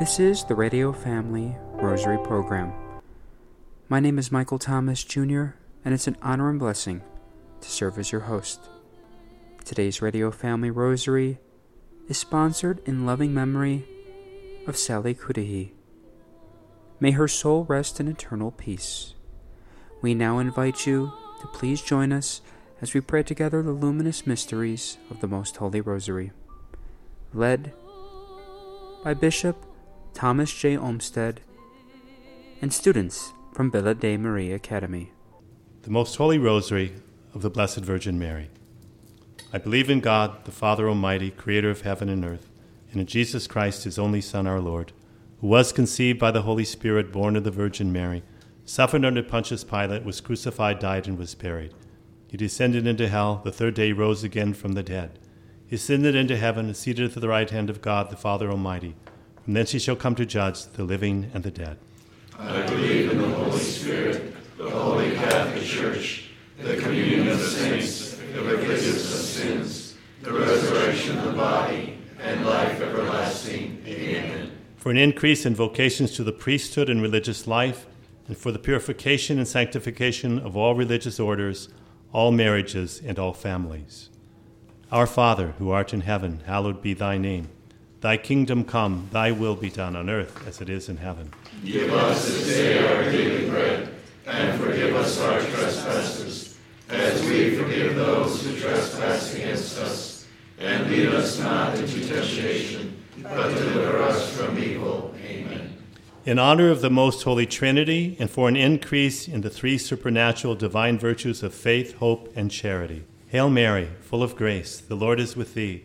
This is the Radio Family Rosary Program. My name is Michael Thomas Jr., and it's an honor and blessing to serve as your host. Today's Radio Family Rosary is sponsored in loving memory of Sally Cudahy. May her soul rest in eternal peace. We now invite you to please join us as we pray together the luminous mysteries of the Most Holy Rosary, led by Bishop Thomas J. Olmsted and students from Villa de Maria Academy. The Most Holy Rosary of the Blessed Virgin Mary. I believe in God, the Father Almighty, creator of heaven and earth, and in Jesus Christ, his only Son, our Lord, who was conceived by the Holy Spirit, born of the Virgin Mary, suffered under Pontius Pilate, was crucified, died, and was buried. He descended into hell, the third day rose again from the dead. He ascended into heaven, and seated at the right hand of God, the Father Almighty. From thence he shall come to judge the living and the dead. I believe in the Holy Spirit, the Holy Catholic Church, the communion of saints, the forgiveness of sins, the resurrection of the body, and life everlasting. Amen. For an increase in vocations to the priesthood and religious life, and for the purification and sanctification of all religious orders, all marriages, and all families. Our Father, who art in heaven, hallowed be thy name. Thy kingdom come, thy will be done on earth as it is in heaven. Give us this day our daily bread, and forgive us our trespasses, as we forgive those who trespass against us. And lead us not into temptation, but deliver us from evil. Amen. In honor of the Most Holy Trinity, and for an increase in the three supernatural divine virtues of faith, hope, and charity. Hail Mary, full of grace, the Lord is with thee.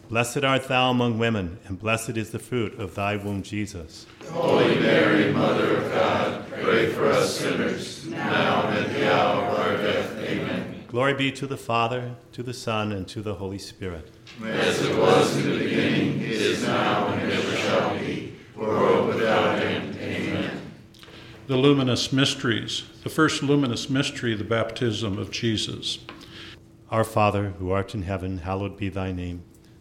Blessed art thou among women, and blessed is the fruit of thy womb, Jesus. Holy Mary, Mother of God, pray for us sinners, now and at the hour of our death. Amen. Glory be to the Father, to the Son, and to the Holy Spirit. As it was in the beginning, is now, and ever shall be, world without end. Amen. The luminous mysteries. The first luminous mystery, the baptism of Jesus. Our Father, who art in heaven, hallowed be thy name.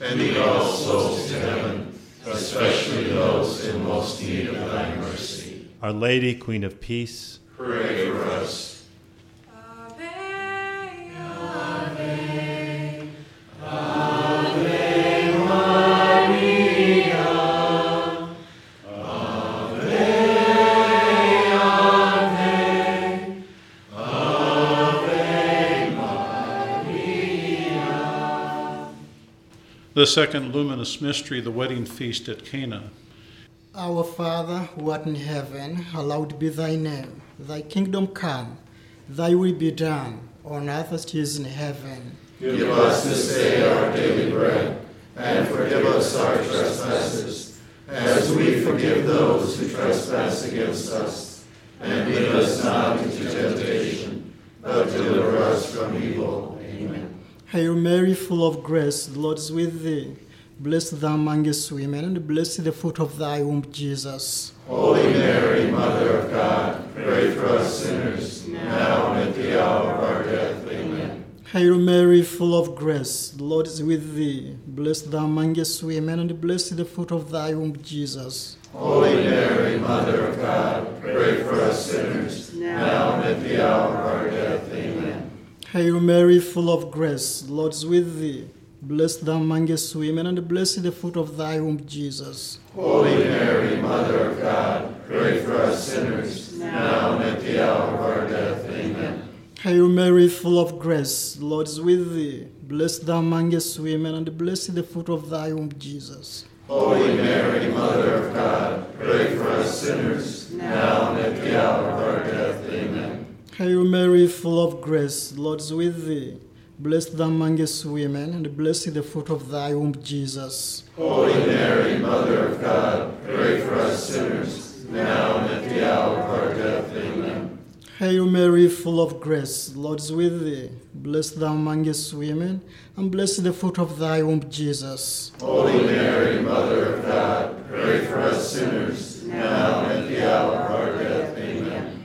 and lead all souls to heaven, especially those in most need of thy mercy. Our Lady, Queen of Peace, Pray for us. The second luminous mystery, the wedding feast at Cana. Our Father, who art in heaven, hallowed be thy name. Thy kingdom come, thy will be done, on earth as it is in heaven. Give us this day our daily bread, and forgive us our trespasses, as we forgive those who trespass against us. And lead us not into temptation, but deliver us from evil. Hail Mary, full of grace, the Lord is with thee. Blessed thou amongst women, and blessed the fruit of thy womb, Jesus. Holy Mary, Mother of God, pray for us sinners, now and at the hour of our death. Amen. Hail Mary, full of grace, the Lord is with thee. Blessed thou amongst women, and blessed the fruit of thy womb, Jesus. Holy Mary, Mother of God, pray for us sinners, now and at the hour of our death. Hail Mary, full of grace, Lord is with thee. Blessed thou amongst women, and blessed the fruit of thy womb, Jesus. Holy Mary, Mother of God, pray for us sinners, now and at the hour of our death. Amen. Hail Mary, full of grace, Lord is with thee. Blessed thou amongst women, and blessed the fruit of thy womb, Jesus. Holy Mary, Mother of God, pray for us sinners, now and at the hour of our death. Amen. Hail Mary, full of grace, Lord is with thee. Blessed thou amongst women, and blessed the fruit of thy womb, Jesus. Holy Mary, Mother of God, pray for us sinners, now and at the hour of our death. Amen. Hail Mary, full of grace, Lord is with thee. Blessed thou amongst women, and blessed the fruit of thy womb, Jesus. Holy Mary, Mother of God, pray for us sinners, now and at the hour of our death. Amen.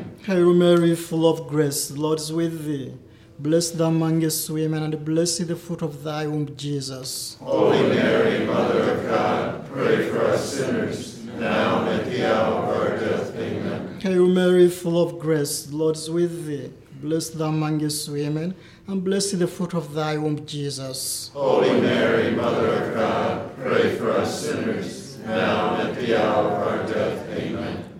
Hail Mary, full of grace, the Lord is with thee. Blessed thou amongst women, and blessed the fruit of thy womb, Jesus. Holy Mary, Mother of God, pray for us sinners, now and at the hour of our death. Amen. Hail Mary, full of grace, the Lord is with thee. Blessed thou amongst women, and blessed the fruit of thy womb, Jesus. Holy Mary, Mother of God, pray for us sinners, now and at the hour of our death. Amen.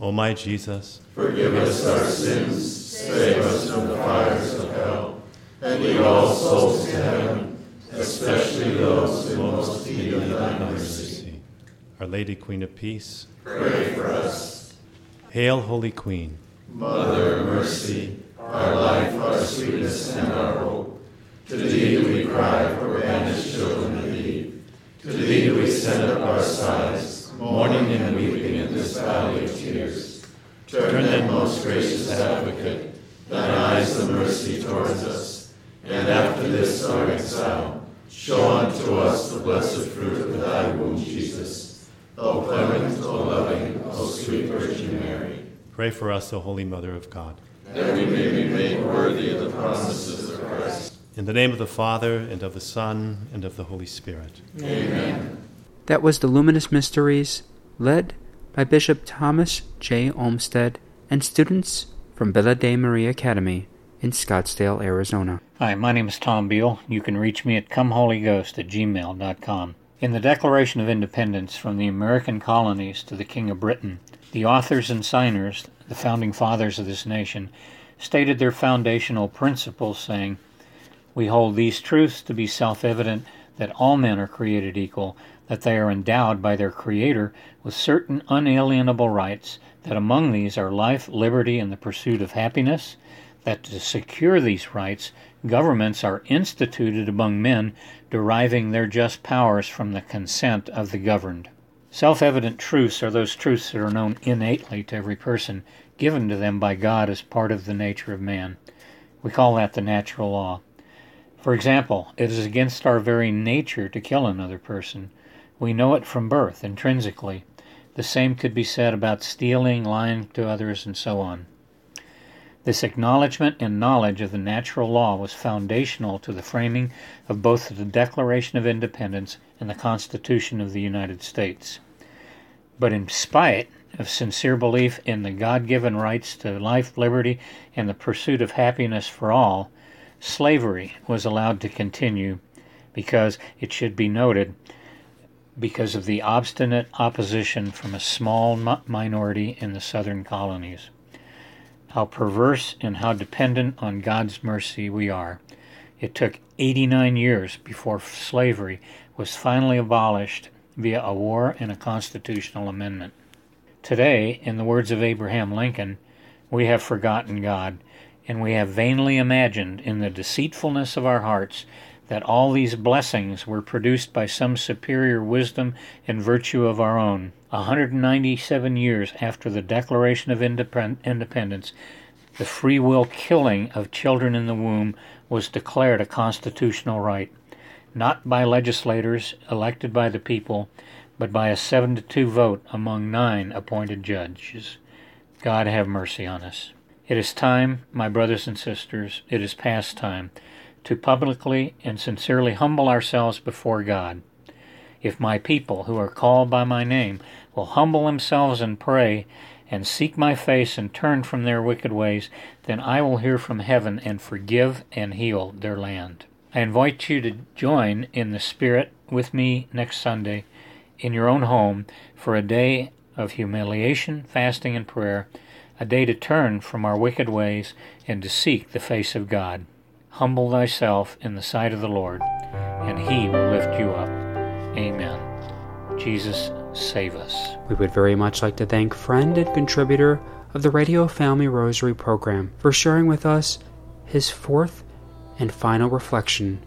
O my Jesus, Forgive us our sins, save us from the fires of hell, and lead all souls to heaven, especially those in most need of thy mercy. Our Lady, Queen of Peace, Pray for us. hail, Holy Queen. Mother of mercy, our life, our sweetness, and our hope. To thee we cry, for banished children of Eve. To thee we send up our sighs, mourning and weeping in this valley of tears. Turn then, most gracious advocate, thine eyes of mercy towards us, and after this our exile, show unto us the blessed fruit of thy womb, Jesus. O clement, O loving, O sweet Virgin Mary. Pray for us, O Holy Mother of God. That we may be made worthy of the promises of Christ. In the name of the Father, and of the Son, and of the Holy Spirit. Amen. That was the Luminous Mysteries, led by Bishop Thomas J. Olmsted and students from Villa de Maria Academy in Scottsdale, Arizona. Hi, my name is Tom Beal. You can reach me at comeholyghost at gmail.com. In the Declaration of Independence from the American colonies to the King of Britain, the authors and signers, the founding fathers of this nation, stated their foundational principles, saying, We hold these truths to be self evident that all men are created equal, that they are endowed by their Creator with certain unalienable rights, that among these are life, liberty, and the pursuit of happiness, that to secure these rights, governments are instituted among men, deriving their just powers from the consent of the governed. Self evident truths are those truths that are known innately to every person, given to them by God as part of the nature of man. We call that the natural law. For example, it is against our very nature to kill another person. We know it from birth, intrinsically. The same could be said about stealing, lying to others, and so on. This acknowledgement and knowledge of the natural law was foundational to the framing of both the Declaration of Independence and the Constitution of the United States. But in spite of sincere belief in the God given rights to life, liberty, and the pursuit of happiness for all, slavery was allowed to continue because, it should be noted, because of the obstinate opposition from a small minority in the southern colonies how perverse and how dependent on God's mercy we are. It took 89 years before slavery was finally abolished via a war and a constitutional amendment. Today, in the words of Abraham Lincoln, we have forgotten God, and we have vainly imagined in the deceitfulness of our hearts that all these blessings were produced by some superior wisdom and virtue of our own. A 197 years after the Declaration of Independence, the free will killing of children in the womb was declared a constitutional right, not by legislators elected by the people, but by a 7 to 2 vote among nine appointed judges. God have mercy on us. It is time, my brothers and sisters, it is past time to publicly and sincerely humble ourselves before God. If my people, who are called by my name, will humble themselves and pray, and seek my face and turn from their wicked ways, then I will hear from heaven and forgive and heal their land. I invite you to join in the Spirit with me next Sunday in your own home for a day of humiliation, fasting, and prayer, a day to turn from our wicked ways and to seek the face of God. Humble thyself in the sight of the Lord, and he will lift you up. Amen. Jesus, save us. We would very much like to thank friend and contributor of the Radio Family Rosary program for sharing with us his fourth and final reflection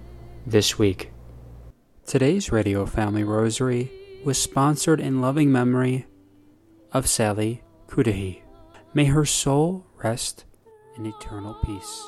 this week. Today's Radio Family Rosary was sponsored in loving memory of Sally Cudahy. May her soul rest in eternal peace.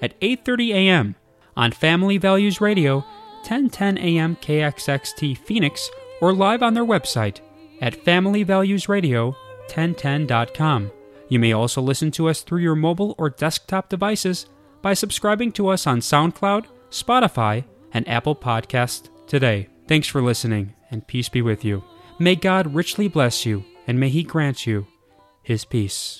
at 8:30 a.m. on Family Values Radio, 1010 a.m. KXXT Phoenix, or live on their website at familyvaluesradio1010.com. You may also listen to us through your mobile or desktop devices by subscribing to us on SoundCloud, Spotify, and Apple Podcasts today. Thanks for listening, and peace be with you. May God richly bless you, and may He grant you His peace.